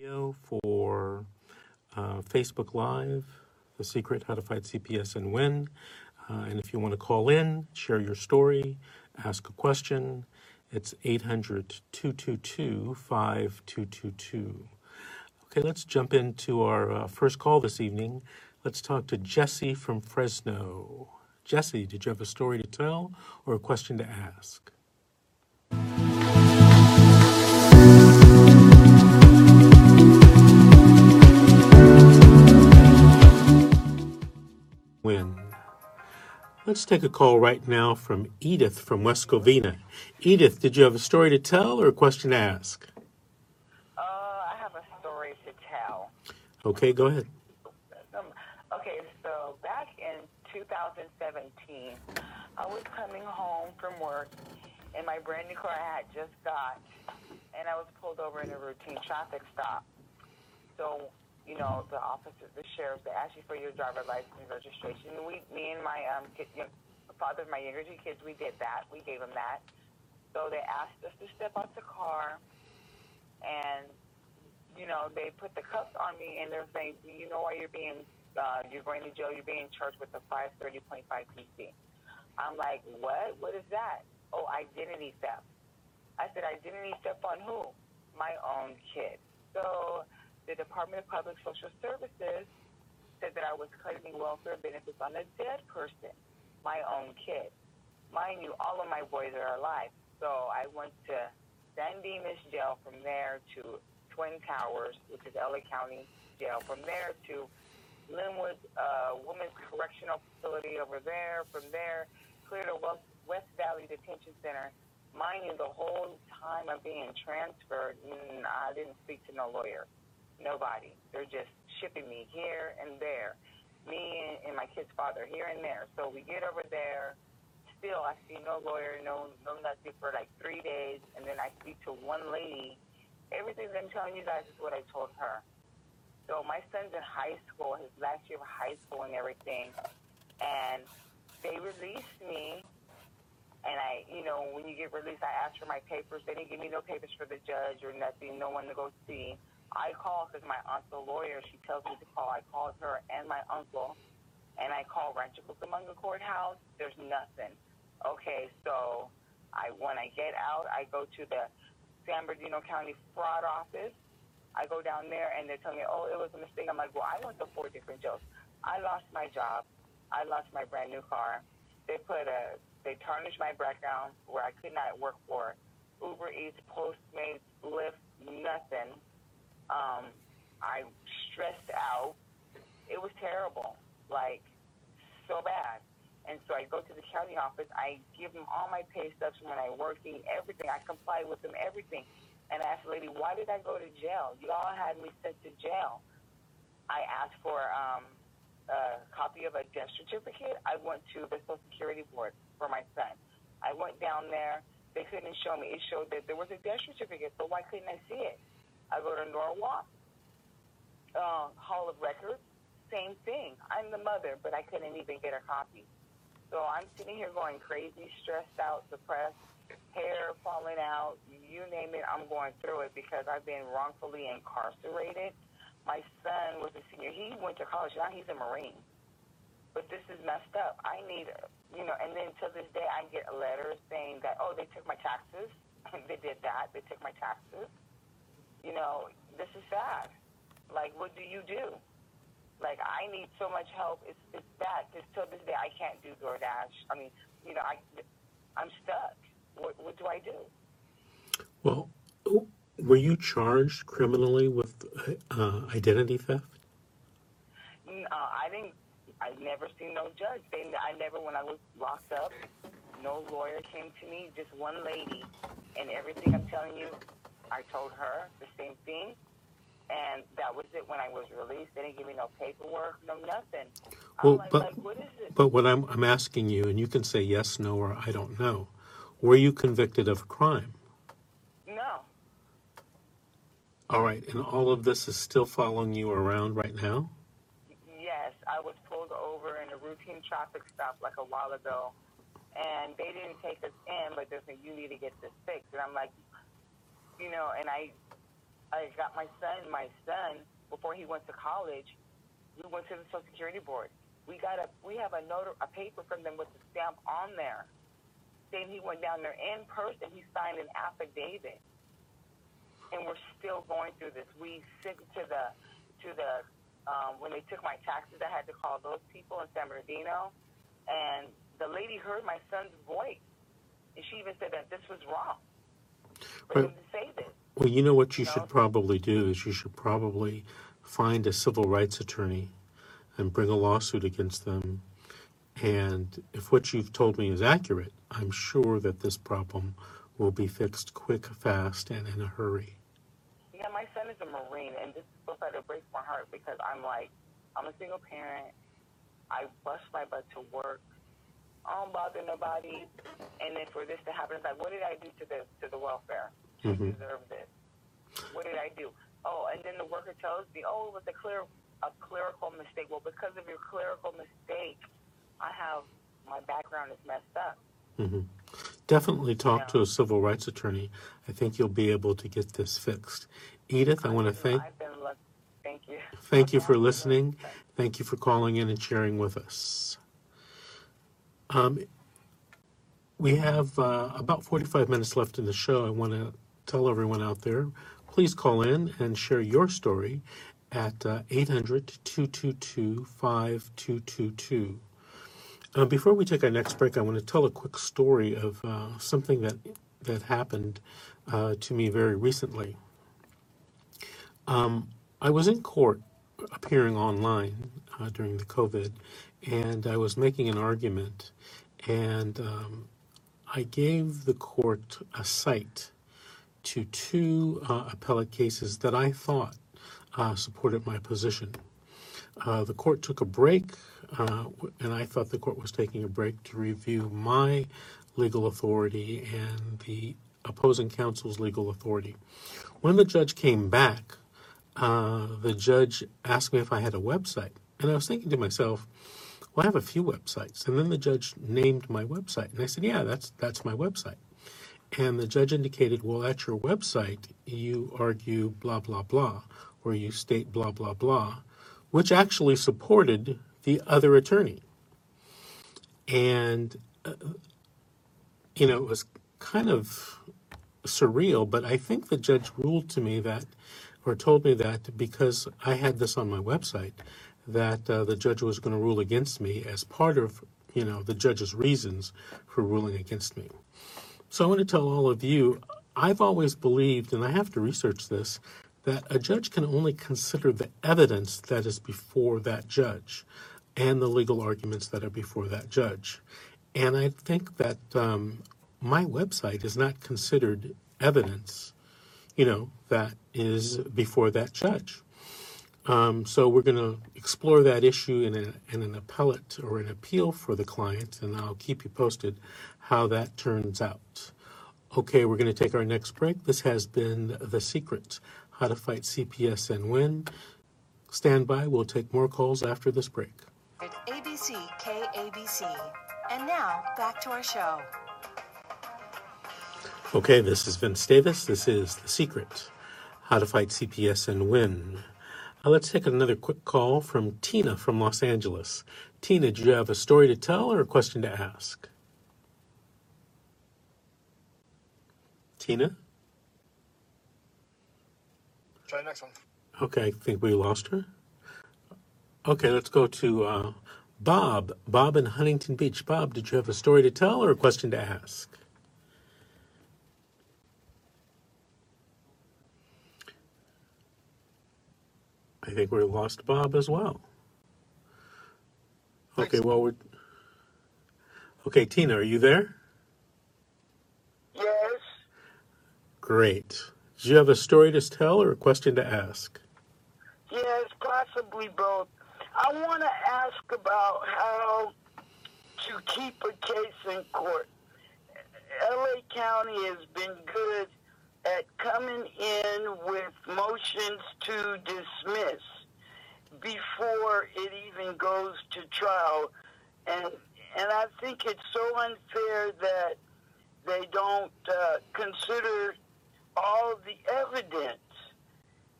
video for uh, Facebook Live, The Secret How to Fight CPS and Win. Uh, and if you want to call in, share your story, ask a question, it's 800 222 5222. Okay, let's jump into our uh, first call this evening. Let's talk to Jesse from Fresno. Jesse, did you have a story to tell or a question to ask? Let's take a call right now from Edith from West Covina. Edith, did you have a story to tell or a question to ask? Uh, I have a story to tell. Okay, go ahead. Um, okay, so back in 2017, I was coming home from work in my brand new car I had just got, and I was pulled over in a routine traffic stop. So, you know, the officers, the sheriffs, they ask you for your driver license registration. We, me and my um, kid, you know, father of my younger two kids, we did that. We gave them that. So they asked us to step out the car, and you know, they put the cuffs on me and they're saying, "Do you know why you're being, uh, you're going to jail? You're being charged with a 530.5 PC." I'm like, "What? What is that?" Oh, identity theft. I said, "Identity theft on who?" My own kid. So the Department of Public Social Services said that I was claiming welfare benefits on a dead person, my own kid. Mind you, all of my boys are alive. So I went to San Dimas Jail, from there to Twin Towers, which is LA County Jail, from there to Lynwood uh, Women's Correctional Facility over there, from there clear to West, West Valley Detention Center. Mind you, the whole time I'm being transferred, mm, I didn't speak to no lawyer. Nobody. They're just shipping me here and there. Me and, and my kid's father here and there. So we get over there. Still, I see no lawyer, no no nothing for like three days, and then I speak to one lady. Everything that I'm telling you guys is what I told her. So my son's in high school, his last year of high school and everything, and they released me. And I, you know, when you get released, I asked for my papers. They didn't give me no papers for the judge or nothing, no one to go see. I called because my aunt's a lawyer. She tells me to call. I called her and my uncle, and I called Rancho Cucamonga Courthouse. There's nothing. Okay, so I when I get out, I go to the San Bernardino County Fraud Office. I go down there, and they're telling me, oh, it was a mistake. I'm like, well, I went to four different jails. I lost my job. I lost my brand new car. They put a, they tarnished my background where I could not work for Uber Eats, Postmates, Lyft, nothing. Um, I stressed out. It was terrible, like so bad. And so I go to the county office. I give them all my pay stubs when I working, everything. I comply with them, everything. And I asked the lady, why did I go to jail? Y'all had me sent to jail. I asked for um, a copy of a death certificate. I went to the Social Security Board for my son. I went down there. They couldn't show me. It showed that there was a death certificate, so why couldn't I see it? I go to Norwalk uh, Hall of Records. Same thing. I'm the mother, but I couldn't even get a copy. So I'm sitting here going crazy, stressed out, depressed, hair falling out, you name it, I'm going through it because I've been wrongfully incarcerated. My son was a senior. He went to college. Now he's a Marine. But this is messed up. I need, you know, and then to this day I get letters saying that, oh, they took my taxes. they did that. They took my taxes. You know, this is sad. Like, what do you do? Like, I need so much help. It's it's bad. Because till this day, I can't do DoorDash. I mean, you know, I I'm stuck. What what do I do? Well, were you charged criminally with uh, identity theft? N- Uh, I didn't. I never seen no judge. They, I never, when I was locked up, no lawyer came to me. Just one lady, and everything I'm telling you, I told her the same thing, and that was it. When I was released, they didn't give me no paperwork, no nothing. Well, like, but like, what is it? but what I'm I'm asking you, and you can say yes, no, or I don't know. Were you convicted of a crime? No, All right, and all of this is still following you around right now. yes, I was pulled over in a routine traffic stop like a while ago, and they didn't take us in, but they said you need to get this fixed, and I'm like, you know, and I I got my son. My son before he went to college, we went to the Social Security Board. We got a we have a note a paper from them with the stamp on there, saying he went down there in person. He signed an affidavit, and we're still going through this. We sent to the to the um, when they took my taxes. I had to call those people in San Bernardino, and the lady heard my son's voice, and she even said that this was wrong for Right. him to say this. Well, you know what you No. should probably do is you should probably find a civil rights attorney and bring a lawsuit against them. And if what you've told me is accurate, I'm sure that this problem will be fixed quick, fast, and in a hurry. Yeah, my son is a Marine, and this is supposed to break my heart because I'm like, I'm a single parent. I bust my butt to work. I don't bother nobody, and then for this to happen, it's like, what did I do to the to the welfare to Mhm. deserve this? What did I do? Oh, and then the worker tells me, oh, it was a clear a clerical mistake. Well, because of your clerical mistake, I have my background is messed up. hmm Definitely talk Yeah. to a civil rights attorney. I think you'll be able to get this fixed. Edith, I want to thank I've been lucky. Thank you. Thank you for listening. Thank you for calling in and sharing with us. Um, we have uh, about 45 minutes left in the show. I want to tell everyone out there please call in and share your story at uh, 800 222 5222. Uh, Before we take our next break, I want to tell a quick story of uh, something that, that happened uh, to me very recently. Um, I was in court appearing online uh, during the COVID, and I was making an argument, and um, I gave the court a cite to two uh, appellate cases that I thought uh, supported my position. Uh, the court took a break, uh, and I thought the court was taking a break to review my legal authority and the opposing counsel's legal authority. When the judge came back, uh, the judge asked me if I had a website. And I was thinking to myself, well, I have a few websites. And then the judge named my website. And I said, yeah, that's, that's my website. And the judge indicated, well, at your website, you argue blah, blah, blah, or you state blah, blah, blah, which actually supported the other attorney. And, uh, you know, it was kind of surreal, but I think the judge ruled to me that, or told me that because I had this on my website, that uh, the judge was going to rule against me as part of, you know, the judge's reasons for ruling against me. So I want to tell all of you, I've always believed, and I have to research this, that a judge can only consider the evidence that is before that judge and the legal arguments that are before that judge. And I think that um, my website is not considered evidence, you know, that is before that judge. Um, so we're going to explore that issue in, a, in an appellate or an appeal for the client, and I'll keep you posted how that turns out. Okay, we're going to take our next break. This has been The Secret How to Fight CPS and Win. Stand by. We'll take more calls after this break. It's ABC KABC. And now, back to our show. Okay, this is Vince Davis. This is The Secret How to Fight CPS and Win. Uh, let's take another quick call from Tina from Los Angeles. Tina, do you have a story to tell or a question to ask? Tina? Try the next one. Okay, I think we lost her. Okay, let's go to uh, Bob. Bob in Huntington Beach. Bob, did you have a story to tell or a question to ask? I think we lost Bob as well. Okay, Thanks. well, we're. Okay, Tina, are you there? Yes, Great. Do you have a story to tell or a question to ask? yes, possibly both. I want to ask about how to keep a case in court. LA County has been good at coming in with motions to dismiss before it even goes to trial. And and I think it's so unfair that they don't uh, consider all the evidence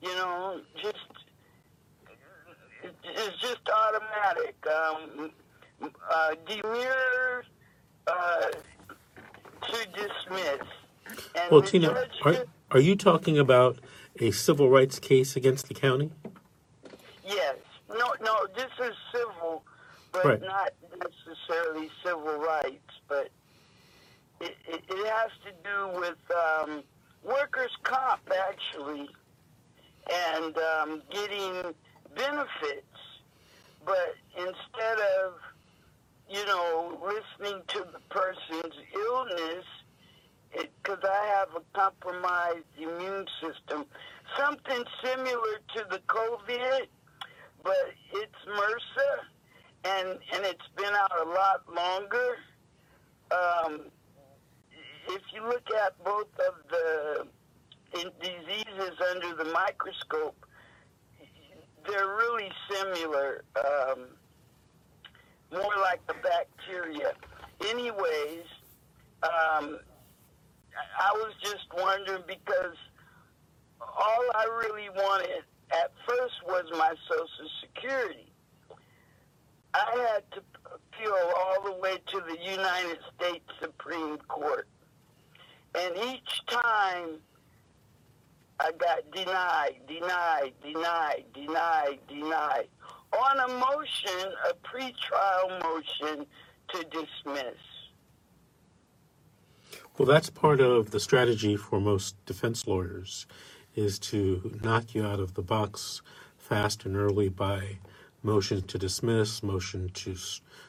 You know, just it's just automatic. Um, uh, demur uh, to dismiss. And Well, Tina, are, are you talking about a civil rights case against the county? yes, no, no, this is civil, but Right. not necessarily civil rights. But it, it, it has to do with um, workers' comp, actually, and um, getting benefits. But instead of, you know, listening to the person's illness, because I have a compromised immune system, something similar to the COVID, but it's MRSA, and and it's been out a lot longer. Um, if you look at both of the diseases under the microscope, they're really similar, um, more like the bacteria. Anyways, um, I was just wondering because all I really wanted at first was my Social Security. I had to appeal all the way to the United States Supreme Court. And each time I got denied, denied, denied, denied, denied. On a motion, a pretrial motion to dismiss. Well, that's part of the strategy for most defense lawyers is to knock you out of the box fast and early by motion to dismiss, motion to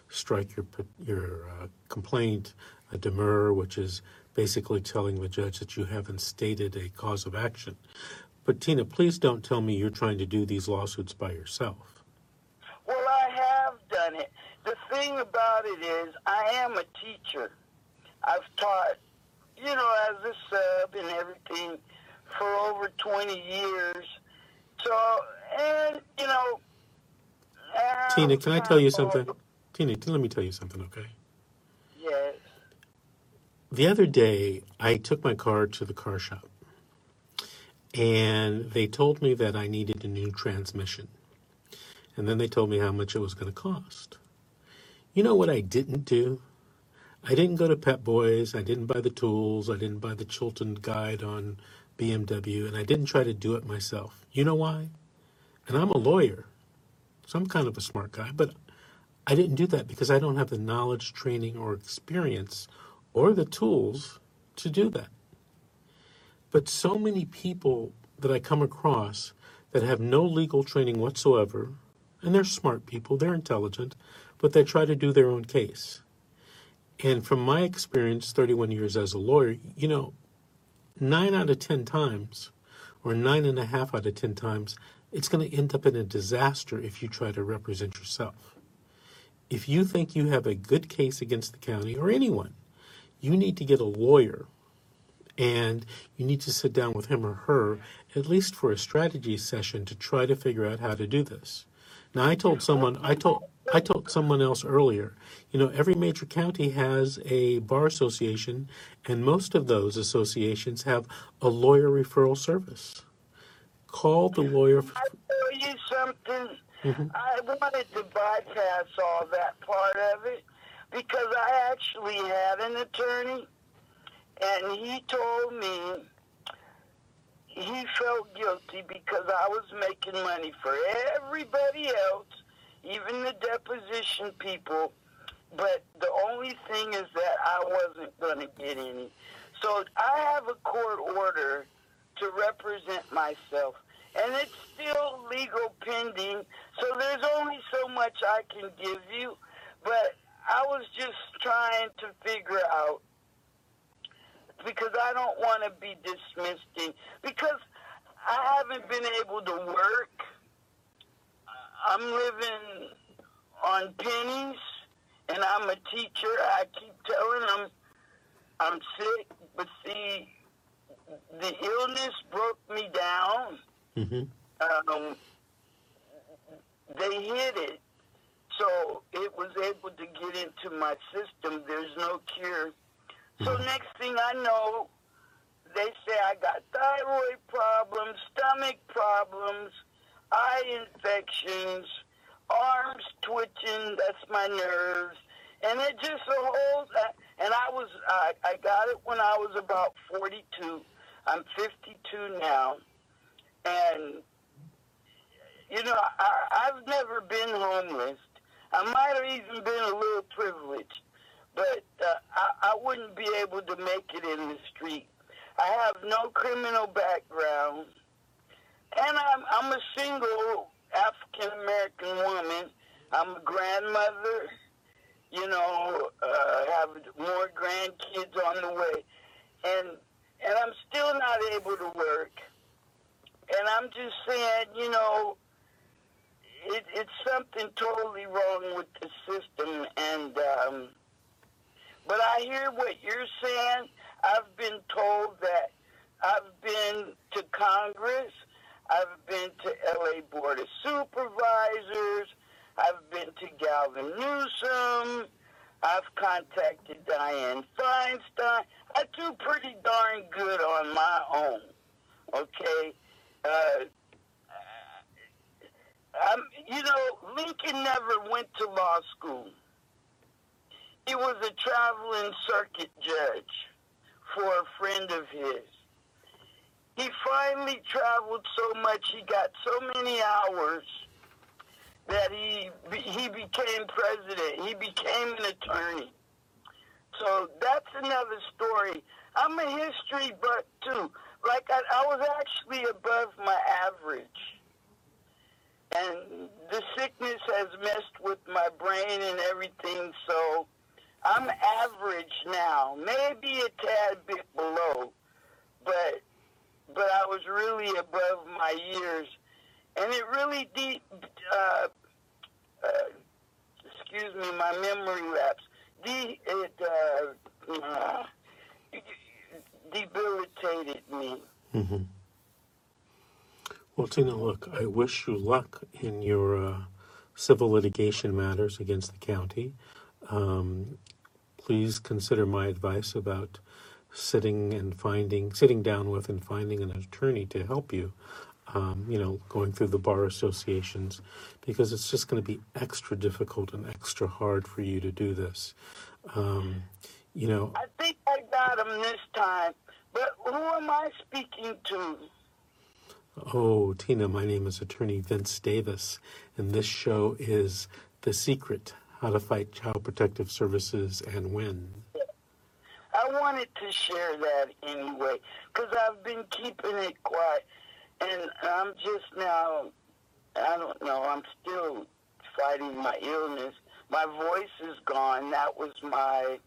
strike your your uh, complaint, a demur, which is basically telling the judge that you haven't stated a cause of action. But Tina, please don't tell me you're trying to do these lawsuits by yourself. Well, I have done it. The thing about it is, I am a teacher. I've taught, you know, as a sub uh, and everything for over 20 years. So, and, you know, and Tina, can I tell you something? all- Tina, let me tell you something, okay? Yes. The other day, I took my car to the car shop and they told me that I needed a new transmission. And then they told me how much it was going to cost. You know what I didn't do? I didn't go to Pep Boys. I didn't buy the tools. I didn't buy the Chilton guide on BMW. And I didn't try to do it myself. You know why? And I'm a lawyer. So I'm kind of a smart guy. But I didn't do that because I don't have the knowledge, training, or experience or the tools to do that. But so many people that I come across that have no legal training whatsoever, and they're smart people, they're intelligent, but they try to do their own case. And from my experience, 31 years as a lawyer, you know, nine out of 10 times, or nine and a half out of 10 times, it's going to end up in a disaster if you try to represent yourself. If you think you have a good case against the county or anyone, you need to get a lawyer and you need to sit down with him or her at least for a strategy session to try to figure out how to do this. Now I told someone I told I told someone else earlier, you know, every major county has a bar association and most of those associations have a lawyer referral service. Call the lawyer I tell you something. Mm-hmm. I wanted to bypass all that part of it because I actually had an attorney, and he told me he felt guilty because I was making money for everybody else, even the deposition people. But the only thing is that I wasn't going to get any. So I have a court order to represent myself. And it's still legal pending, so there's only so much I can give you. But I was just trying to figure out because I don't want to be dismissed because I haven't been able to work. I'm living on pennies, and I'm a teacher. I keep telling them I'm sick, but see, the illness broke me down. hmm Um, they hid it, so it was able to get into my system. There's no cure. So next thing I know, they say I got thyroid problems, stomach problems, eye infections, arms twitching. That's my nerves, and it just a whole. And I was I, I got it when I was about 42. I'm 52 now, and you know I, I've never been homeless. I might have even been a little privileged, but uh, I, I wouldn't be able to make it in the street. I have no criminal background, and I'm I'm a single African American woman. I'm a grandmother. You know, uh, have more grandkids on the way, and and I'm still not able to work. And I'm just saying, you know, it, it's something totally wrong with the system. And um, but I hear what you're saying. I've been told that I've been to Congress. I've been to LA Board of Supervisors. I've been to Gavin Newsom. I've contacted Dianne Feinstein. I do pretty darn good on my own. Okay. Uh, um, you know, Lincoln never went to law school. He was a traveling circuit judge for a friend of his. He finally traveled so much, he got so many hours that he he became president. He became an attorney. So that's another story. I'm a history buff too. Like I, I was actually above my average, and the sickness has messed with my brain and everything. So I'm average now, maybe a tad bit below, but but I was really above my years, and it really deep. Uh, uh, excuse me, my memory lapse. De- it uh, uh, debilitated me. hmm Well, Tina, look, I wish you luck in your uh, civil litigation matters against the county. Um, please consider my advice about sitting and finding, sitting down with and finding an attorney to help you. Um, you know, going through the bar associations, because it's just going to be extra difficult and extra hard for you to do this. Um, you know, I think I got him this time, but who am I speaking to? oh, Tina, my name is Attorney Vince Davis, and this show is The Secret How to Fight Child Protective Services and Win. I wanted to share that anyway, because I've been keeping it quiet, and I'm just now, I don't know, I'm still fighting my illness. My voice is gone. That was my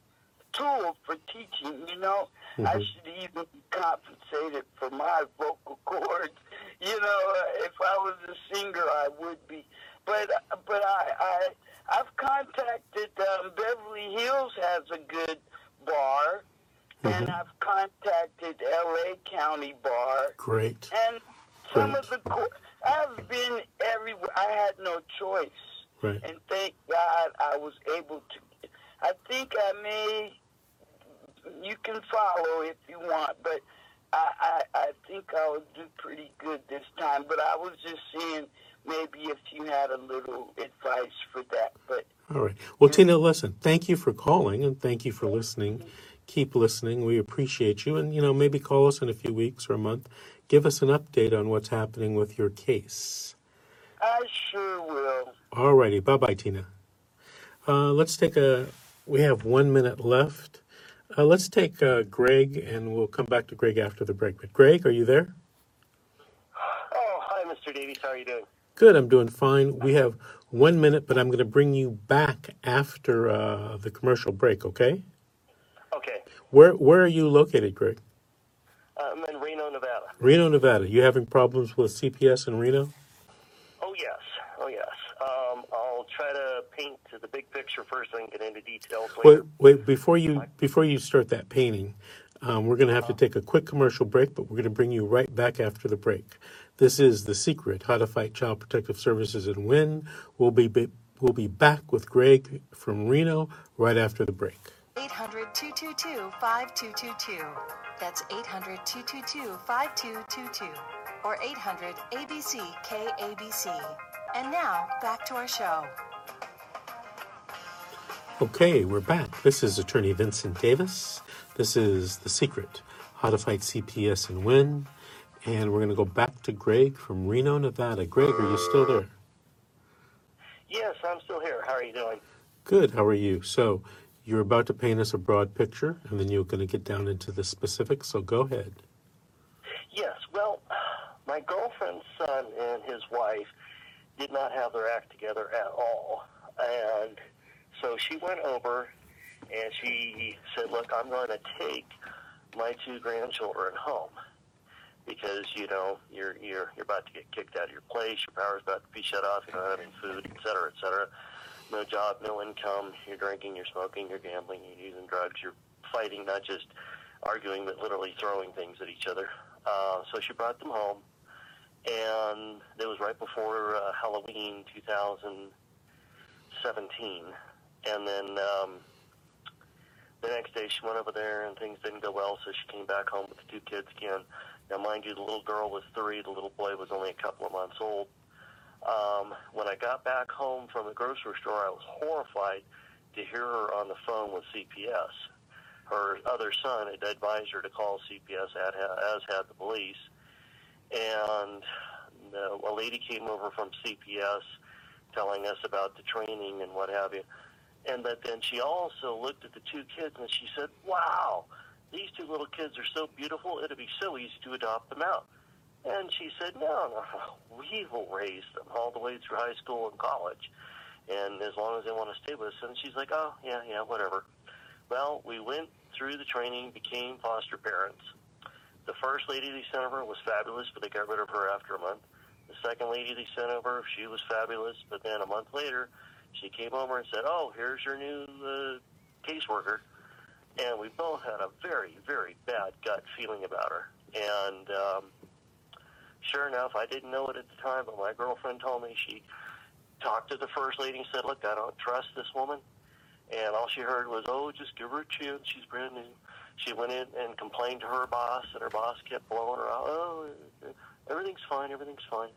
tool for teaching, you know. I hmm should even be compensated for my vocal cords. You know, if I was a singer, I would be. But but I, I I've contacted um, Beverly Hills has a good bar, hmm and I've contacted L.A. County Bar, Great, and some great, of the court. I've been everywhere. I had no choice, right. and thank God I was able to. I think I may you can follow if you want, but I, I I think I would do pretty good this time. But I was just seeing maybe if you had a little advice for that. But All right. Well, Tina, listen, thank you for calling and thank you for listening. Keep listening. We appreciate you. And, you know, maybe call us in a few weeks or a month. Give us an update on what's happening with your case. I sure will. All righty. Bye bye, Tina. Uh, let's take a, we have one minute left. Uh, let's take uh, Greg and we'll come back to Greg after the break. But, Greg, are you there? Oh, hi, Mr. Davies. How are you doing? Good. I'm doing fine. We have one minute, but I'm going to bring you back after uh, the commercial break, okay? Okay. Where, where are you located, Greg? I'm in Reno, Nevada. Reno, Nevada. You having problems with CPS in Reno? Oh, yes. Oh, yes. Um, I'll try to paint to the big picture first and get into details Wait, later. wait. Before you before you start that painting, um, we're going to have to take a quick commercial break, but we're going to bring you right back after the break. This is the secret: how to fight Child Protective Services and win. We'll be we'll be back with Greg from Reno right after the break. 800 222 5222. That's 800 222 5222. Or 800 ABC KABC. And now, back to our show. Okay, we're back. This is Attorney Vincent Davis. This is The Secret How to Fight CPS and Win. And we're going to go back to Greg from Reno, Nevada. Greg, are you still there? Yes, I'm still here. How are you doing? Good. How are you? So, you're about to paint us a broad picture, and then you're going to get down into the specifics. So, go ahead. Yes. Well, my girlfriend's son and his wife did not have their act together at all, and so she went over and she said, "Look, I'm going to take my two grandchildren home." Because you know you're you're you're about to get kicked out of your place, your power's about to be shut off, you don't have any food, et cetera, et cetera. No job, no income. You're drinking, you're smoking, you're gambling, you're using drugs, you're fighting, not just arguing, but literally throwing things at each other. Uh, so she brought them home, and it was right before uh, Halloween 2017, and then. Um, the next day she went over there and things didn't go well, so she came back home with the two kids again. Now, mind you, the little girl was three, the little boy was only a couple of months old. Um, when I got back home from the grocery store, I was horrified to hear her on the phone with CPS. Her other son had advised her to call CPS, as had the police. And the, a lady came over from CPS telling us about the training and what have you. And but then she also looked at the two kids and she said, "Wow, these two little kids are so beautiful. It'd be so easy to adopt them out." And she said, "No, no, we will raise them all the way through high school and college, and as long as they want to stay with us." And she's like, "Oh, yeah, yeah, whatever." Well, we went through the training, became foster parents. The first lady they sent over was fabulous, but they got rid of her after a month. The second lady they sent over, she was fabulous, but then a month later, she came over and said, "Oh, here's your new uh, caseworker," and we both had a very, very bad gut feeling about her. And um, sure enough, I didn't know it at the time, but my girlfriend told me she talked to the first lady and said, "Look, I don't trust this woman." And all she heard was, "Oh, just give her a chance. She's brand new." She went in and complained to her boss, and her boss kept blowing her out. Oh, everything's fine. Everything's fine.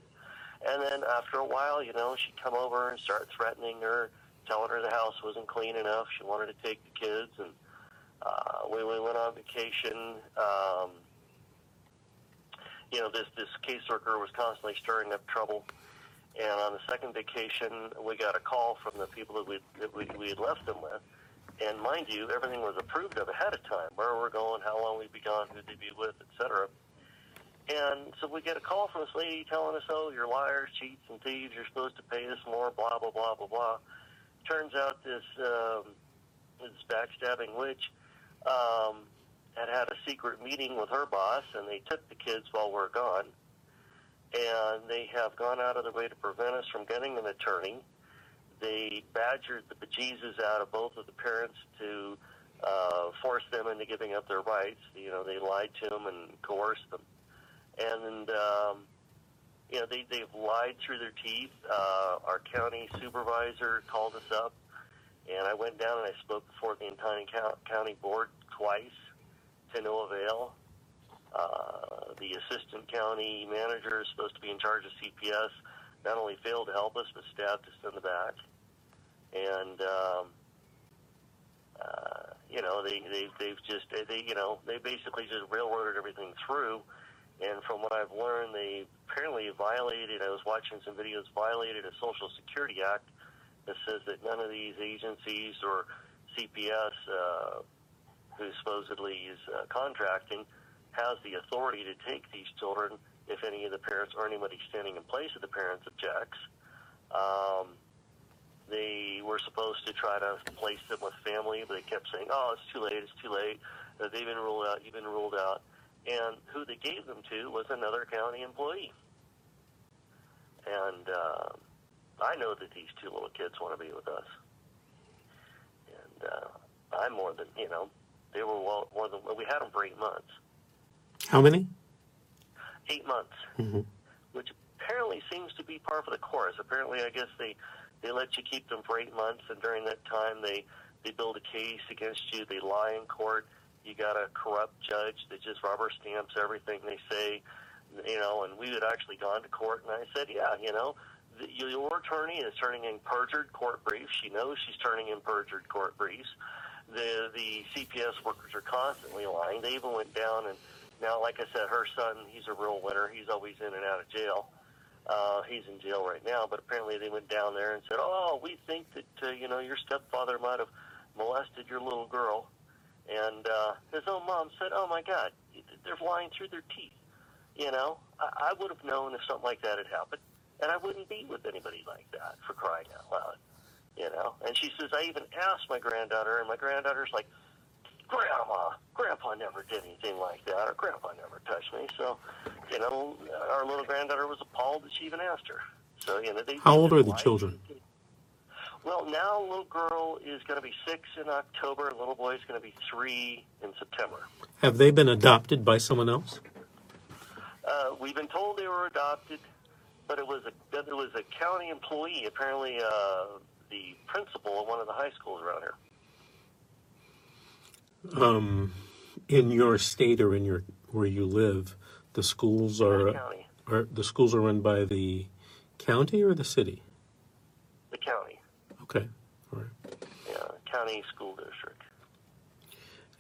And then after a while, you know, she'd come over and start threatening her, telling her the house wasn't clean enough. She wanted to take the kids, and uh, we, we went on vacation. Um, you know, this this caseworker was constantly stirring up trouble. And on the second vacation, we got a call from the people that we that we, we had left them with. And mind you, everything was approved of ahead of time. Where we're going, how long we'd be gone, who they'd be with, etc. And so we get a call from this lady telling us, oh, you're liars, cheats, and thieves. You're supposed to pay us more, blah, blah, blah, blah, blah. Turns out this, um, this backstabbing witch um, had had a secret meeting with her boss, and they took the kids while we're gone. And they have gone out of their way to prevent us from getting an attorney. They badgered the bejesus out of both of the parents to uh, force them into giving up their rights. You know, they lied to them and coerced them and um, you know they they've lied through their teeth. Uh, our county supervisor called us up, and I went down and I spoke before the entire county board twice to no avail. Uh, the assistant county manager is supposed to be in charge of CPS. Not only failed to help us, but stabbed us in the back. And um, uh, you know they they they've just they you know they basically just railroaded everything through and from what I've learned, they apparently violated, I was watching some videos, violated a Social Security Act that says that none of these agencies or CPS, uh, who supposedly is uh, contracting, has the authority to take these children if any of the parents or anybody standing in place of the parents objects. Um, they were supposed to try to place them with family, but they kept saying, "Oh, it's too late. It's too late. Uh, they've been ruled out. You've been ruled out." and who they gave them to was another county employee. And uh, I know that these two little kids want to be with us. And uh, I'm more than, you know, they were more than, we had them for eight months. How many? Eight months. Mm-hmm. Which apparently seems to be par for the course. Apparently, I guess they, they let you keep them for eight months, and during that time, they They build a case against you. They lie in court. You got a corrupt judge that just rubber stamps everything they say. You know, and we had actually gone to court, and I said, yeah, you know, the, your attorney is turning in perjured court briefs. She knows she's turning in perjured court briefs. The the CPS workers are constantly lying. They even went down and now, like I said, her son, he's a real winner. He's always in and out of jail. Uh, he's in jail right now, but apparently they went down there and said, "Oh, we think that uh, you know your stepfather might have molested your little girl," and uh, his own mom said, "Oh my God, they're lying through their teeth." You know, I, I would have known if something like that had happened, and I wouldn't be with anybody like that for crying out loud. You know, and she says, I even asked my granddaughter, and my granddaughter's like, Grandma, Grandpa never did anything like that, or Grandpa never touched me. So, you know, our little granddaughter was appalled that she even asked her. So, you know, they. How old are the children? Well, now little girl is going to be six in October, and little boy is going to be three in September. Have they been adopted by someone else? Uh, we've been told they were adopted, but it was a it was a county employee, apparently uh, the principal of one of the high schools around here. Um, in your state or in your where you live, the schools are county, are the schools are run by the county or the city? the county, Okay, all right. yeah, county school district.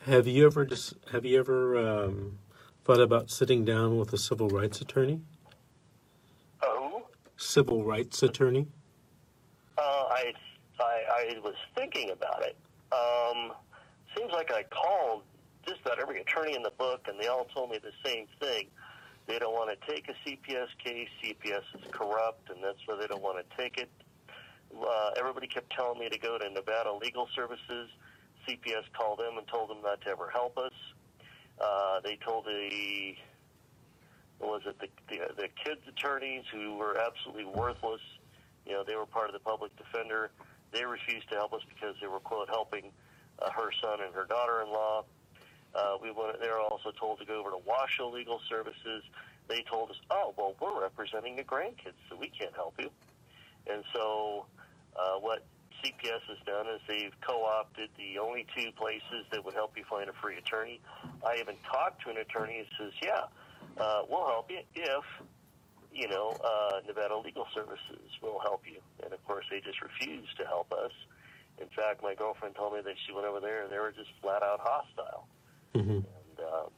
Have you ever dis- have you ever um, thought about sitting down with a civil rights attorney? Oh, Civil rights attorney? I, I I was thinking about it. Um, seems like I called just about every attorney in the book, and they all told me the same thing. They don't want to take a CPS case. CPS is corrupt, and that's why they don't want to take it. Uh, everybody kept telling me to go to Nevada Legal Services. CPS called them and told them not to ever help us. Uh, they told the was it the, the the kids attorneys who were absolutely worthless. You know, they were part of the public defender. They refused to help us because they were quote helping uh, her son and her daughter-in-law. Uh, we went. They were also told to go over to Washoe Legal Services. They told us, "Oh, well, we're representing the grandkids, so we can't help you." And so, uh, what CPS has done is they've co-opted the only two places that would help you find a free attorney. I even talked to an attorney who says, "Yeah, uh, we'll help you if." You know, uh, Nevada Legal Services will help you, and of course, they just refused to help us. In fact, my girlfriend told me that she went over there and they were just flat out hostile. hmm And uh,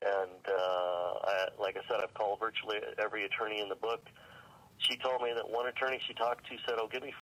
and uh, I, like I said, I've called virtually every attorney in the book. She told me that one attorney she talked to said, "Oh, give me